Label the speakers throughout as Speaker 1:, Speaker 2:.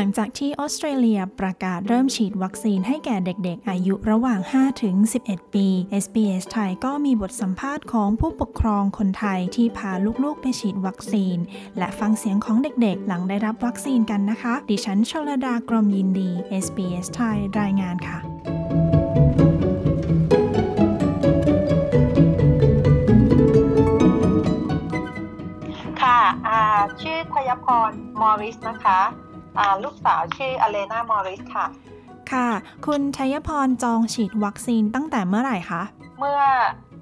Speaker 1: หลังจากที่ออสเตรเลียประกาศเริ่มฉีดวัคซีนให้แก่เด็กๆ อายุระหว่าง 5 ถึง 11 ปี SBS ไทยก็มีบทสัมภาษณ์ของผู้ปกครองคนไทยที่พาลูกๆ ไปฉีดวัคซีน และฟังเสียงของเด็กๆ หลังได้รับวัคซีนกันนะคะ ดิฉันชลดากรมยินดี SBS ไทยรายงานค่ะ
Speaker 2: ค่ะชื่อธยพรมอริสนะคะ ลูกสาวชื่ออเลนามอริสค่ะ
Speaker 1: ค่ะ คุณชัยพรจองฉีดวัคซีนตั้งแต่เมื่อไหร่คะ
Speaker 2: เมื่อ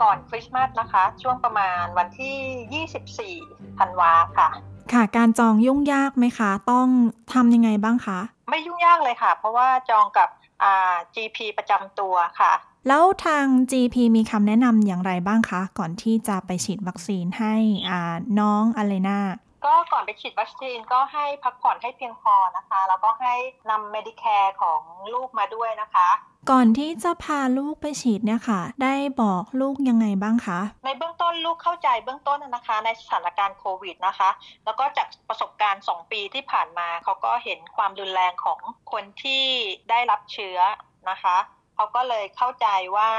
Speaker 2: ก่อนคริสต์มาสนะคะ ช่วงประมาณวันที่ 24ธันวาค่ะ
Speaker 1: ค่ะ การจองยุ่งยากไหมคะ ต้องทำยังไงบ้างคะ
Speaker 2: ไม่ยุ่งยากเลยค่ะ เพราะว่าจองกับอ่า GP ประจำตัวค่ะ
Speaker 1: แล้วทาง GP มีคำแนะนำอย่างไรบ้างคะ ก่อนที่จะไปฉีดวัคซีนให้อ่าน้องอเลนา
Speaker 2: ก็ก่อนไปฉีดวัคซีนก็ให้พักผ่อนให้เพียงพอนะคะ แล้วก็ให้นำ Medicare ของลูกมาด้วยนะคะ
Speaker 1: ก่อนที่จะพาลูกไปฉีดเนี่ยค่ะ ได้บอกลูกยังไงบ้างคะ
Speaker 2: ในเบื้องต้นลูกเข้าใจเบื้องต้นนะคะ ในสถานการณ์โควิดนะคะ แล้วก็จากประสบการณ์ 2 ปีที่ผ่านมาเขาก็เห็นความรุนแรงของคนที่ได้รับเชื้อนะคะเขาก็เลยเข้าใจว่า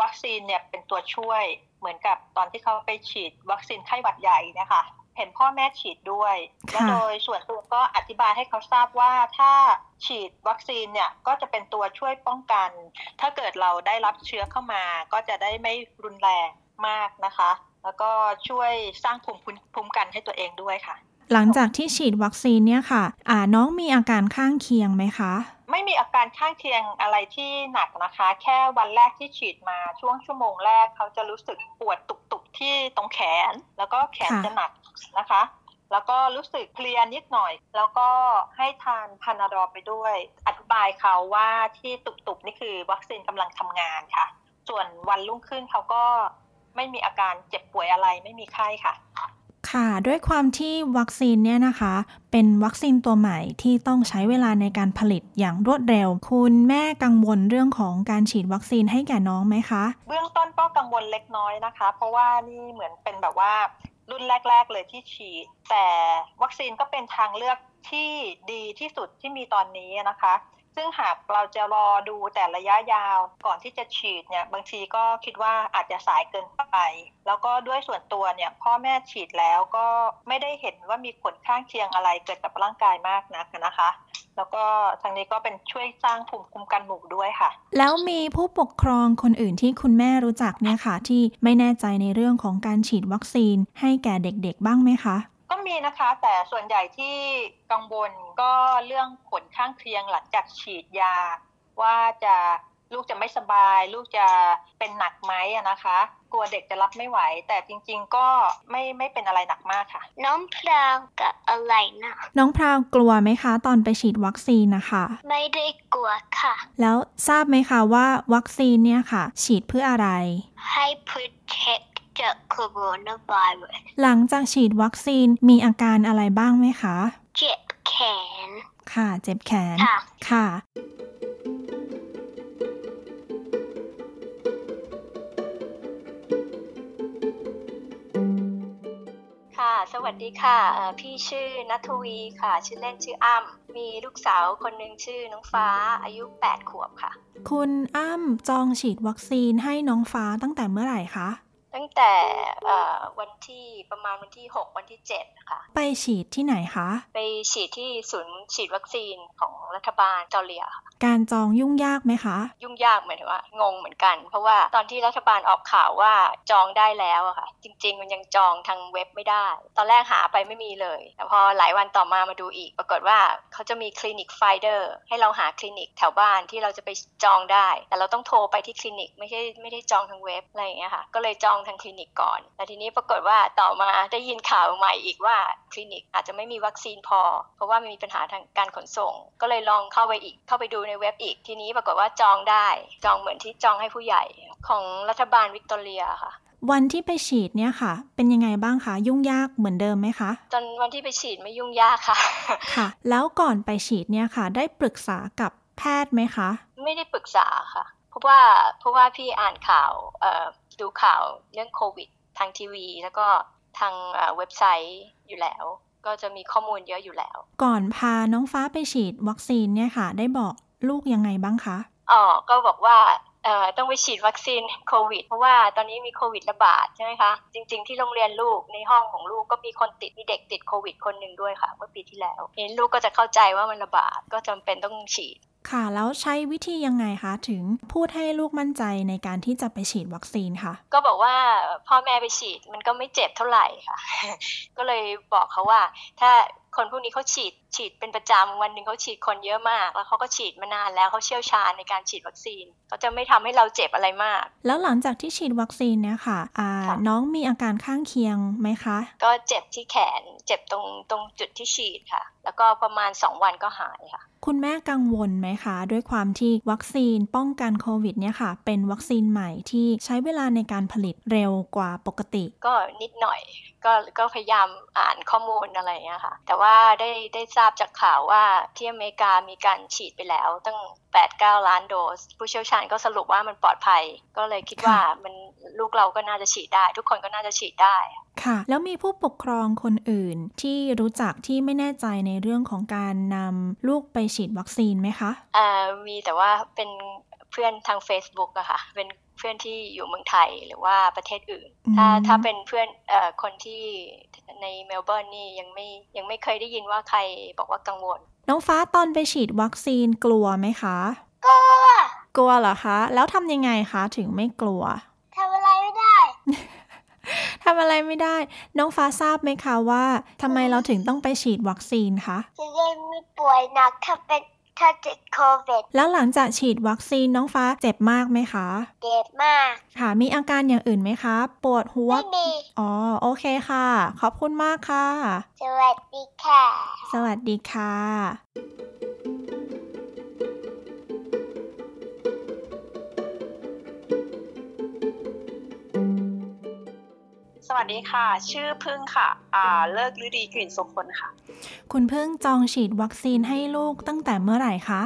Speaker 2: วัคซีนเนี่ยเป็นตัวช่วยเหมือนกับตอนที่เขาไปฉีดวัคซีนไข้หวัดใหญ่เนะคะ เห็นพ่อแม่ฉีดด้วย และโดยส่วนตัวก็อธิบายให้เขาทราบว่าถ้าฉีดวัคซีนเนี่ยก็จะเป็นตัวช่วยป้องกัน ถ้าเกิดเราได้รับเชื้อเข้ามา ก็จะได้ไม่รุนแรงมากนะคะ แล้วก็ช่วยสร้างภูมิภูมิกันให้ตัวเองด้วยค่ะ
Speaker 1: หลังจากที่ฉีดวัคซีนเนี่ยค่ะอ่าน้องมีอาการข้างเคียงไหมคะ
Speaker 2: ไม่มีอาการข้างเคียงอะไรที่หนักนะคะ แค่วันแรกที่ฉีดมาช่วงชั่วโมงแรกเขาจะรู้สึกปวดตุกๆ ที่ตรงแขนแล้วก็แขน
Speaker 1: ค่ะ
Speaker 2: จะหนักนะคะ แล้วก็รู้สึกเพลียนิดหน่อย แล้วก็ให้ทานพานาดอลไปด้วย อธิบายเขาว่าที่ตุกๆนี่คือวัคซีนกำลังทำงานค่ะ ส่วนวันรุ่งขึ้นเขาก็ไม่มีอาการเจ็บป่วยอะไรไม่มีไข้ค่ะ
Speaker 1: ค่ะด้วยความที่วัคซีนเนี่ยนะคะ เป็นวัคซีนตัวใหม่ที่ต้องใช้เวลาในการผลิตอย่างรวดเร็ว คุณแม่กังวลเรื่องของการฉีดวัคซีนให้แก่น้องไหมคะ
Speaker 2: เบื้องต้นก็กังวลเล็กน้อยนะคะ เพราะว่านี่เหมือนเป็นแบบว่ารุ่นแรก ๆ เลยที่ฉีด แต่วัคซีนก็เป็นทางเลือกที่ดีที่สุดที่มีตอนนี้นะคะ ซึ่งหากเราจะรอดูแต่ระยะยาวก่อนที่จะฉีดเนี่ยบางทีก็คิดว่าอาจจะสายเกินไป แล้วก็ด้วยส่วนตัวเนี่ยพ่อแม่ฉีดแล้วก็ไม่ได้เห็นว่ามีผลข้างเคียงอะไรเกิดกับร่างกายมากนักนะคะแล้วก็ทางนี้ก็เป็นช่วยสร้างภูมิคุ้มกันหมู่ด้วยค่ะ
Speaker 1: แล้วมีผู้ปกครองคนอื่นที่คุณแม่รู้จักเนี่ยค่ะ ที่ไม่แน่ใจในเรื่องของการฉีดวัคซีนให้แก่เด็กๆบ้างไหมคะ
Speaker 2: ก็มีนะคะแต่ส่วนใหญ่ที่กังวลก็เรื่องผลข้างเคียงหลังจากฉีดยา ว่าจะลูกจะไม่สบาย ลูกจะเป็นหนักไหมอะนะคะ กลัวเด็กจะรับไม่ไหว แต่จริง ๆ ก็ไม่ไม่เป็นอะไรหนักมากค่ะ
Speaker 3: น้องพราวกับอะไรนะ
Speaker 1: น้องพราวกลัวไหมคะ ตอนไปฉีดวัคซีนนะคะ
Speaker 3: ไม่ได้กลัวค่ะ
Speaker 1: แล้วทราบไหมคะว่าวัคซีนเนี่ยค่ะ ฉีดเพื่ออะไร
Speaker 3: ให้ protect จาก coronavirus
Speaker 1: หลังจากฉีดวัคซีนมีอาการอะไรบ้างไหมคะ
Speaker 3: เจ็บแขน
Speaker 1: ค่ะ เจ็บแขน
Speaker 3: ค่ะ
Speaker 1: ค่ะ
Speaker 4: ค่ะ สวัสดีค่ะเอ่อพี่ชื่อนัทวีค่ะ ชื่อเล่นชื่ออ้ำมีลูกสาวคนหนึ่งชื่อน้องฟ้า อายุ 8 ขวบค่ะ
Speaker 1: คุณอ้ำจองฉีดวัคซีนให้น้องฟ้าตั้งแต่เมื่อไหร่คะ
Speaker 4: ตั้งแต่เอ่อวันที่ประมาณวันที่ 6 วันที่7ค่ะ
Speaker 1: ไปฉีดที่ไหนคะ
Speaker 4: ไปฉีดที่ศูนย์ฉีดวัคซีนของรัฐบาลเกาหลีค่ะ
Speaker 1: การจองยุ่งยากไหมคะ
Speaker 4: ยุ่งยากเหมือนว่างงเหมือนกัน เพราะว่าตอนที่รัฐบาลออกข่าวว่าจองได้แล้วอะค่ะ จริง ๆ มันยังจองทางเว็บไม่ได้ ตอนแรกหาไปไม่มีเลย แต่พอหลายวันต่อมามาดูอีก ปรากฏว่าเขาจะมี clinic finder ให้เราหาคลินิกแถวบ้านที่เราจะไปจองได้ แต่เราต้องโทรไปที่คลินิก ไม่ใช่ไม่ได้จองทางเว็บอะไรอย่างเงี้ยค่ะก็เลยจองทางคลินิกก่อนแต่ทีนี้ปรากฏว่าต่อมาได้ยินข่าวใหม่อีกว่าคลินิกอาจจะไม่มีวัคซีนพอ เพราะว่ามันมีปัญหาทางการขนส่ง ก็เลยลองเข้าไปอีก เข้าไปดูในเว็บอีก ทีนี้ปรากฏว่าจองได้ จองเหมือนที่จองให้ผู้ใหญ่ของรัฐบาลวิกตอเรียค่ะ
Speaker 1: วันที่ไปฉีดเนี่ยค่ะ เป็นยังไงบ้างคะยุ่งยากเหมือนเดิมไหมคะ
Speaker 4: ตอนวันที่ไปฉีดไม่ยุ่งยากค่ะ
Speaker 1: ค่ะ แล้วก่อนไปฉีดเนี่ยค่ะ ได้ปรึกษากับแพทย์ไหมคะ
Speaker 4: ไม่ได้ปรึกษาค่ะ เพราะว่าเพราะว่าพี่อ่านข่าวเอ่อ ดูข่าวเรื่องโควิด ทางทีวี แล้วก็ทางเอ่อเว็บไซต์อยู่แล้ว ก็จะมีข้อมูลเยอะอยู่แล้ว
Speaker 1: ก่อนพาน้องฟ้าไปฉีดวัคซีนเนี่ยค่ะ ได้บอกลูกยังไงบ้างคะ
Speaker 4: อ๋อก็บอกว่าเอ่อต้องไปฉีดวัคซีนโควิด เพราะว่าตอนนี้มีโควิดระบาดใช่ไหมคะ จริง ๆ ที่โรงเรียนลูกในห้องของลูกก็มีคนติดมีเด็กติดโควิดคนหนึ่งด้วยค่ะ เมื่อปีที่แล้วเห็นลูกก็จะเข้าใจว่ามันระบาดก็จำเป็นต้องฉีด
Speaker 1: ค่ะ แล้วใช้วิธียังไงคะถึงพูดให้ลูกมั่นใจในการที่จะไปฉีดวัคซีนค่ะ
Speaker 4: ก็บอกว่าพ่อแม่ไปฉีดมันก็ไม่เจ็บเท่าไหร่ค่ะ ก็เลยบอกเขาว่า ถ้าคนพวกนี้เขาฉีด ฉีดเป็นประจำวันหนึ่งเขาฉีดคนเยอะมาก แล้วเขาก็ฉีดมานานแล้วเขาเชี่ยวชาญในการฉีดวัคซีนเขาจะไม่ทำให้เราเจ็บอะไรมาก
Speaker 1: แล้วหลังจากที่ฉีดวัคซีนเนี่ยค่ะอ่า
Speaker 4: ค่ะ
Speaker 1: น้องมีอาการข้างเคียงไหมคะ
Speaker 4: ก็เจ็บที่แขนเจ็บตรงตรงจุดที่ฉีดค่ะ แล้วก็ประมาณ 2 วันก็หายค่ะ
Speaker 1: คุณแม่กังวลไหมคะ ด้วยความที่วัคซีนป้องกันโควิดเนี่ยค่ะ เป็นวัคซีนใหม่ที่ใช้เวลาในการผลิตเร็วกว่าปกติ
Speaker 4: ก็นิดหน่อย ก็ก็พยายามอ่านข้อมูลอะไรอย่างเงี้ยค่ะ แต่ว่าได้ได้ทราบจากข่าวว่าที่อเมริกามีการฉีดไปแล้ว ตั้ง 8-9 ล้านโดส ผู้เชี่ยวชาญก็สรุปว่ามันปลอดภัย ก็เลยคิดว่ามันลูกเราก็น่าจะฉีดได้ ทุกคนก็น่าจะฉีดได้
Speaker 1: ค่ะ แล้วมีผู้ปกครองคนอื่นที่รู้จักที่ไม่แน่ใจในเรื่องของการนำลูกไปฉีดวัคซีนไหมคะ
Speaker 4: อ่ามีแต่ว่าเป็นเพื่อนทาง Facebook อะค่ะ เป็น เพื่อนที่อยู่เมืองไทยหรือว่าประเทศอื่น
Speaker 1: อืม
Speaker 4: ถ้าถ้าเป็นเพื่อนเอ่อคนที่ในเมลเบิร์นนี่ยังไม่ยังไม่เคยได้ยินว่าใครบอกว่ากังวล
Speaker 1: น้องฟ้าตอนไปฉีดวัคซีนกลัวไหมคะ
Speaker 3: กลัว
Speaker 1: กลัวเหรอคะ แล้วทำยังไงคะถึงไม่กลัว
Speaker 3: ทำอะไรไม่ได้
Speaker 1: ทำอะไรไม่ได้ น้องฟ้าทราบไหมคะว่าทำไมเราถึงต้องไปฉีดวัคซีนคะ
Speaker 3: จะได้ไม่ป่วยหนักถ้าเป็น ถ้าติดโควิด
Speaker 1: แล้วหลังจากฉีดวัคซีนน้องฟ้าเจ็บมากไหมคะ
Speaker 3: เจ็บมาก
Speaker 1: ค่ะ มีอาการอย่างอื่นไหมคะ ปวดหัว
Speaker 3: ไม่มี
Speaker 1: อ๋อ โอเคค่ะ ขอบคุณมากค่ะ
Speaker 3: สวัสดีค่ะ
Speaker 1: สวัสดีค่ะ
Speaker 5: สวัสดีค่ะ ชื่อพึ่งค่ะ อ่า เลิศฤดีกลิ่นสุคนธ์ค่ะ
Speaker 1: คุณเพิ่งจองฉีดวัคซีนให้ลูกตั้งแต่เมื่อไหร่คะ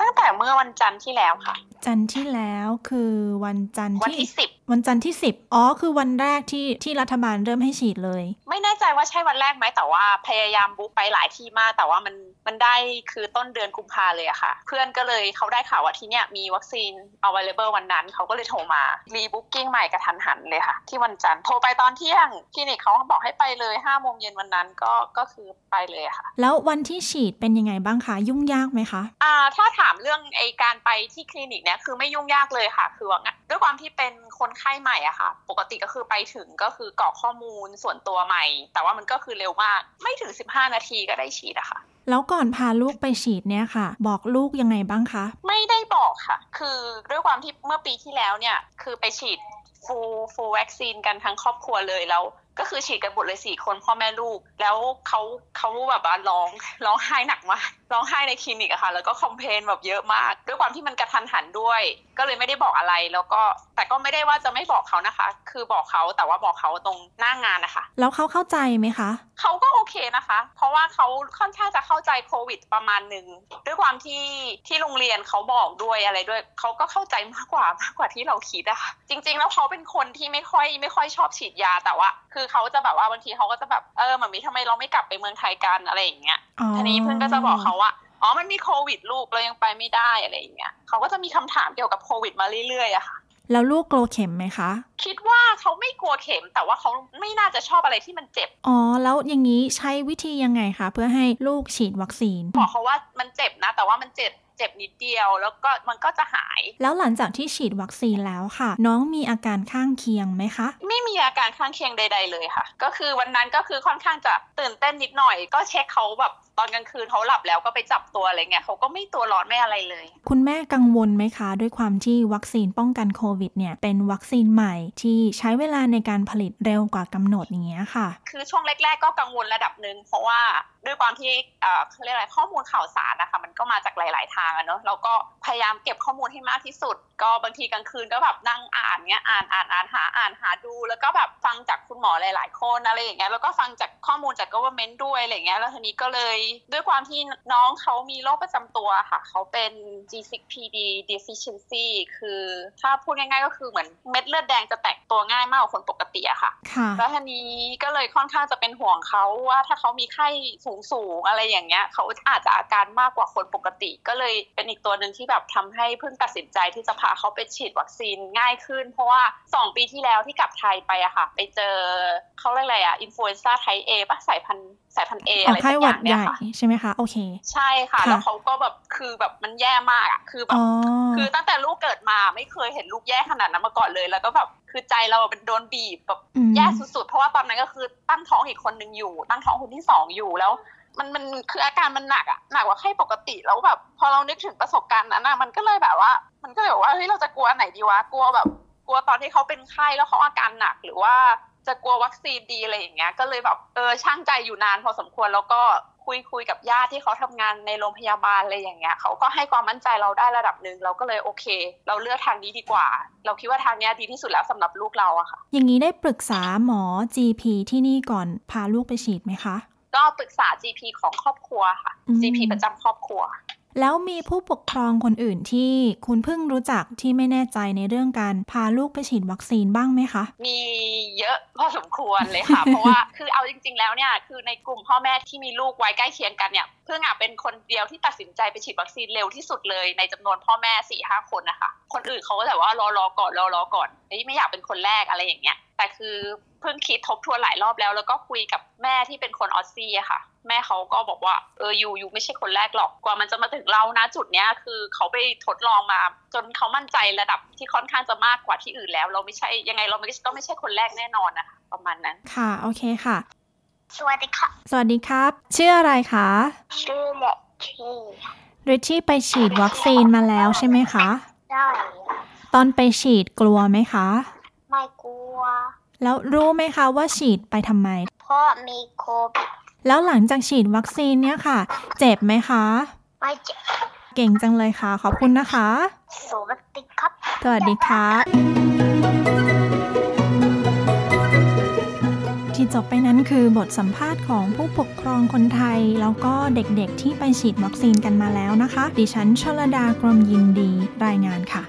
Speaker 5: ตั้งแต่เมื่อวันจันทร์ที่แล้วค่ะ
Speaker 1: จันทร์ที่แล้วคือวันจันทร์
Speaker 5: วันที่สิบ
Speaker 1: วันจันทร์ที่ 10 อ๋อ คือวันแรกที่ที่รัฐบาลเริ่มให้ฉีดเลย
Speaker 5: ไม่แน่ใจว่าใช่วันแรกไหมแต่ว่าพยายามบุ๊กไปหลายที่มาก แต่ว่ามันมันได้คือต้นเดือนกุมภาเลยอะค่ะ เพื่อนก็เลยเขาได้ข่าวว่าที่เนี้ยมีวัคซีน available วันนั้น เขาก็เลยโทรมารี bookิ้งใหม่กะทันหันเลยค่ะ ที่วันจันทร์โทรไปตอนเที่ยงคลินิกเขาบอกให้ไปเลยห้าโมงเย็นวันนั้นก็ก็คือไปเลยอะค่ะ
Speaker 1: แล้ววันที่ฉีดเป็นยังไงบ้างคะยุ่งยากไหมคะ
Speaker 5: อ่าถ้าถามเรื่องไอการไปที่คลินิกเนี่ยคือไม่ยุ่งยากเลยค่ะ คือว่า ด้วยความที่เป็นคนไข้ใหม่อะค่ะ ปกติก็คือไปถึงก็คือกรอกข้อมูลส่วนตัวใหม่ แต่ว่ามันก็คือเร็วมาก ไม่ถึง 15 นาทีก็ได้ฉีดอะค่ะ
Speaker 1: แล้วก่อนพาลูกไปฉีดเนี่ยค่ะ บอกลูกยังไงบ้างคะ
Speaker 5: ไม่ได้บอกค่ะ คือด้วยความที่เมื่อปีที่แล้วเนี่ย คือไปฉีดฟูฟูวัคซีนกันทั้งครอบครัวเลยแล้ว ก็คือฉีดกันหมดเลยสี่คนพ่อแม่ลูก แล้วเขาเขาแบบว่าร้องร้องไห้หนักมากร้องไห้ในคลินิกอะค่ะ แล้วก็คอมเพลนแบบเยอะมาก ด้วยความที่มันกระทันหันด้วย ก็เลยไม่ได้บอกอะไรแล้วก็แต่ก็ไม่ได้ว่าจะไม่บอกเขานะคะ คือบอกเขาแต่ว่าบอกเขาตรงหน้างานนะคะ
Speaker 1: แล้วเขาเข้าใจไหมคะ
Speaker 5: เขาก็โอเคนะคะ เพราะว่าเขาค่อนข้างจะเข้าใจโควิดประมาณหนึ่งด้วยความที่ที่โรงเรียนเขาบอกด้วยอะไรด้วยเขาก็เข้าใจมากกว่ามากกว่าที่เราคิดอะค่ะจริง ๆ แล้วเขาเป็นคนที่ไม่ค่อยไม่ค่อยชอบฉีดยาแต่ว่า คือเขาจะแบบว่าบางทีเขาก็จะแบบเออหมามีทำไมเราไม่กลับไปเมืองไทยกันอะไรอย่างเงี้ย
Speaker 1: อ๋อ
Speaker 5: ทีนี้เพื่อนก็จะบอกเขาว่าอ๋อมันมีโควิดลูกเรายังไปไม่ได้อะไรอย่างเงี้ยเขาก็จะมีคำถามเกี่ยวกับโควิดมาเรื่อยๆอะค่ะ
Speaker 1: แล้วลูกกลัวเข็มไหมคะ
Speaker 5: คิดว่าเขาไม่กลัวเข็มแต่ว่าเขาไม่น่าจะชอบอะไรที่มันเจ็บ
Speaker 1: อ๋อ แล้วอย่างนี้ใช้วิธียังไงคะ เพื่อให้ลูกฉีดวัคซีน
Speaker 5: บอกเขาว่ามันเจ็บนะ แต่ว่ามันเจ็บ เจ็บนิดเดียว แล้วก็มันก็จะหาย
Speaker 1: แล้วหลังจากที่ฉีดวัคซีนแล้วค่ะ น้องมีอาการข้างเคียงไหมคะ
Speaker 5: ไม่มีอาการข้างเคียงใด ๆ เลยค่ะ ก็คือวันนั้นก็คือค่อนข้างจะตื่นเต้นนิดหน่อย ก็เช็คเขาแบบตอนกลางคืนเขาหลับแล้วก็ไปจับตัวอะไรเงี้ยเขาก็ไม่ตัวร้อนไม่อะไรเลย
Speaker 1: คุณแม่กังวลไหมคะ ด้วยความที่วัคซีนป้องกันโควิดเนี่ยเป็นวัคซีนใหม่ที่ใช้เวลาในการผลิตเร็วกว่ากำหนดอย่างเงี้ยค่ะ
Speaker 5: คือช่วงแรก ๆ ก็กังวลระดับหนึ่งเพราะว่าด้วยความที่เอ่อเขาเรียกอะไรข้อมูลข่าวสารนะคะมันก็มาจากหลาย ๆ ทางอะเนอะเราก็พยายามเก็บข้อมูลให้มากที่สุด ก็บางทีกลางคืนก็แบบนั่งอ่านเงี้ยอ่านอ่านอ่านหาอ่านหาดู แล้วก็แบบฟังจากคุณหมอหลาย ๆ คนอะไรอย่างเงี้ยแล้วก็ฟังจากข้อมูลจาก government ด้วยอะไรเงี้ยแล้วทีนี้ก็เลยด้วยความที่น้องเขามีโรคประจำตัวค่ะเขาเป็น G6PD deficiency คือถ้าพูดง่าย ๆ ก็คือเหมือนเม็ดเลือดแดงจะแตกตัวง่ายมากกว่าคนปกติอะค่ะ
Speaker 1: ค่ะ
Speaker 5: แล้วทีนี้ก็เลยค่อนข้างจะเป็นห่วงเขาว่าถ้าเขามีไข้สูงสูงๆอะไรอย่างเงี้ยเขาอาจจะอาการมากกว่าคนปกติ ก็เลยเป็นอีกตัวหนึ่งที่แบบทำให้เพิ่งตัดสินใจที่จะพาเขาไปฉีดวัคซีนง่ายขึ้น เพราะว่า 2 ปีที่แล้วที่กลับไทยไปอะค่ะ ไปเจอเขาเรียกอะไรอะอินฟลูเอนซ่าไทเอปะสายพันธุ์สายพันธุ์เอ
Speaker 1: อ
Speaker 5: อะ
Speaker 1: อก
Speaker 5: ไร
Speaker 1: ไข้
Speaker 5: สัก
Speaker 1: ห
Speaker 5: อ
Speaker 1: วัด
Speaker 5: ย่าง
Speaker 1: ให
Speaker 5: เนี้ย
Speaker 1: ญ่
Speaker 5: ค่ะ
Speaker 1: ใช่ไหมคะโอเค
Speaker 5: ใช่ค่ะ
Speaker 1: ค่ะ
Speaker 5: แล้วเขาก็แบบคือแบบมันแย่มากอะคือแบบ
Speaker 1: อ๋อ
Speaker 5: คือตั้งแต่ลูกเกิดมาไม่เคยเห็นลูกแย่ขนาดนั้นมาก่อนเลยแล้วก็แบบคือใจเราเป็นโดนบีบแบบ
Speaker 1: อืม
Speaker 5: แย่สุดๆ เพราะว่าตอนนั้นก็คือตั้งท้องอีกคนนึงอยู่ ตั้งท้องคนที่สองอยู่แล้ว มันมันคืออาการมันหนักอะหนักกว่าไข้ปกติแล้วแบบ พอเรานึกถึงประสบการณ์นั้นอะมันก็เลยแบบว่า มันก็เลยแบบว่าเฮ้ยเราจะกลัวอันไหนดีวะกลัวแบบ กลัวตอนที่เขาเป็นไข้แล้วเขาอาการหนักหรือว่าจะกลัววัคซีนดีอะไรอย่างเงี้ยก็เลยแบบเออช่างใจอยู่นานพอสมควรแล้วก็ คุยคุยกับญาติที่เขาทำงานในโรงพยาบาลอะไรอย่างเงี้ยเขาก็ให้ความมั่นใจเราได้ระดับหนึ่งเราก็เลยโอเค เราเลือกทางนี้ดีกว่า เราคิดว่าทางเนี้ยดีที่สุดแล้วสำหรับลูกเราอะค่ะ
Speaker 1: อย่างนี้ได้ปรึกษาหมอ GP ที่นี่ก่อนพาลูกไปฉีดไหมคะ
Speaker 5: ก็ปรึกษา GP ของครอบครัวค่ะ
Speaker 1: อืม
Speaker 5: GP ประจำครอบครัว
Speaker 1: แล้วมีผู้ปกครองคนอื่นที่คุณเพิ่งรู้จักที่ไม่แน่ใจในเรื่องการพาลูกไปฉีดวัคซีนบ้างไหมคะ
Speaker 5: มีเยอะพอสมควรเลยค่ะ เพราะว่าคือเอาจ ริง ๆ แล้วเนี่ยคือในกลุ่มพ่อแม่ที่มีลูกวัยใกล้เคียงกันเนี่ยเพิ่งอะเป็นคนเดียวที่ตัดสินใจไปฉีดวัคซีนเร็วที่สุดเลยในจำนวนพ่อแม่สี่ห้าคนนะคะคนอื่นเขาก็แบบว่ารอรอก่อนรอรอก่อนเฮ้ยไม่อยากเป็นคนแรกอะไรอย่างเงี้ยแต่คือเพิ่งคิดทบทวนหลายรอบแล้ว แล้วก็คุยกับแม่ที่เป็นคนออสซี่อะค่ะ แม่เขาก็บอกว่าเออยูยูไม่ใช่คนแรกหรอกกว่ามันจะมาถึงเรานะจุดเนี้ยคือเขาไปทดลองมา จนเขามั่นใจระดับที่ค่อนข้างจะมากกว่าที่อื่นแล้ว เราไม่ใช่ยังไงเราไม่ก็ไม่ใช่คนแรกแน่นอนนะคะประมาณนั้น
Speaker 1: ค่ะ โอเคค่ะ
Speaker 3: สวัสดีค่ะ
Speaker 1: สวัสดีครับ ชื่ออะไรคะ
Speaker 3: ชื่อเล็กที่
Speaker 1: ริชชี่ไปฉีดวัคซีนมาแล้วใช่ไหมคะ
Speaker 3: ได้
Speaker 1: ตอนไปฉีดกลัวไหมคะ
Speaker 3: ไม่กลัว
Speaker 1: แล้วรู้ไหมคะว่าฉีดไปทำไม
Speaker 3: เพราะมีโควิด
Speaker 1: แล้วหลังจากฉีดวัคซีนเนี่ยค่ะ เจ็บไหมคะ
Speaker 3: ไม่เจ็บ
Speaker 1: เก่งจังเลยค่ะ ขอบคุณนะคะ
Speaker 3: สวัสดีครับ
Speaker 1: สวัสดีค่ะที่ จบไปนั้นคือบทสัมภาษณ์ของผู้ปกครองคนไทย แล้วก็เด็กๆที่ไปฉีดวัคซีนกันมาแล้วนะคะ ดิฉันชลดากรมยินดีรายงานค่ะ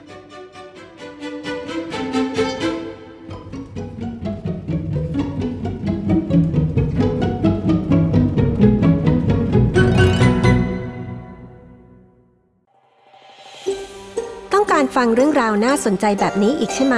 Speaker 6: ต้องการฟังเรื่องราวน่าสนใจแบบนี้อีกใช่ไหม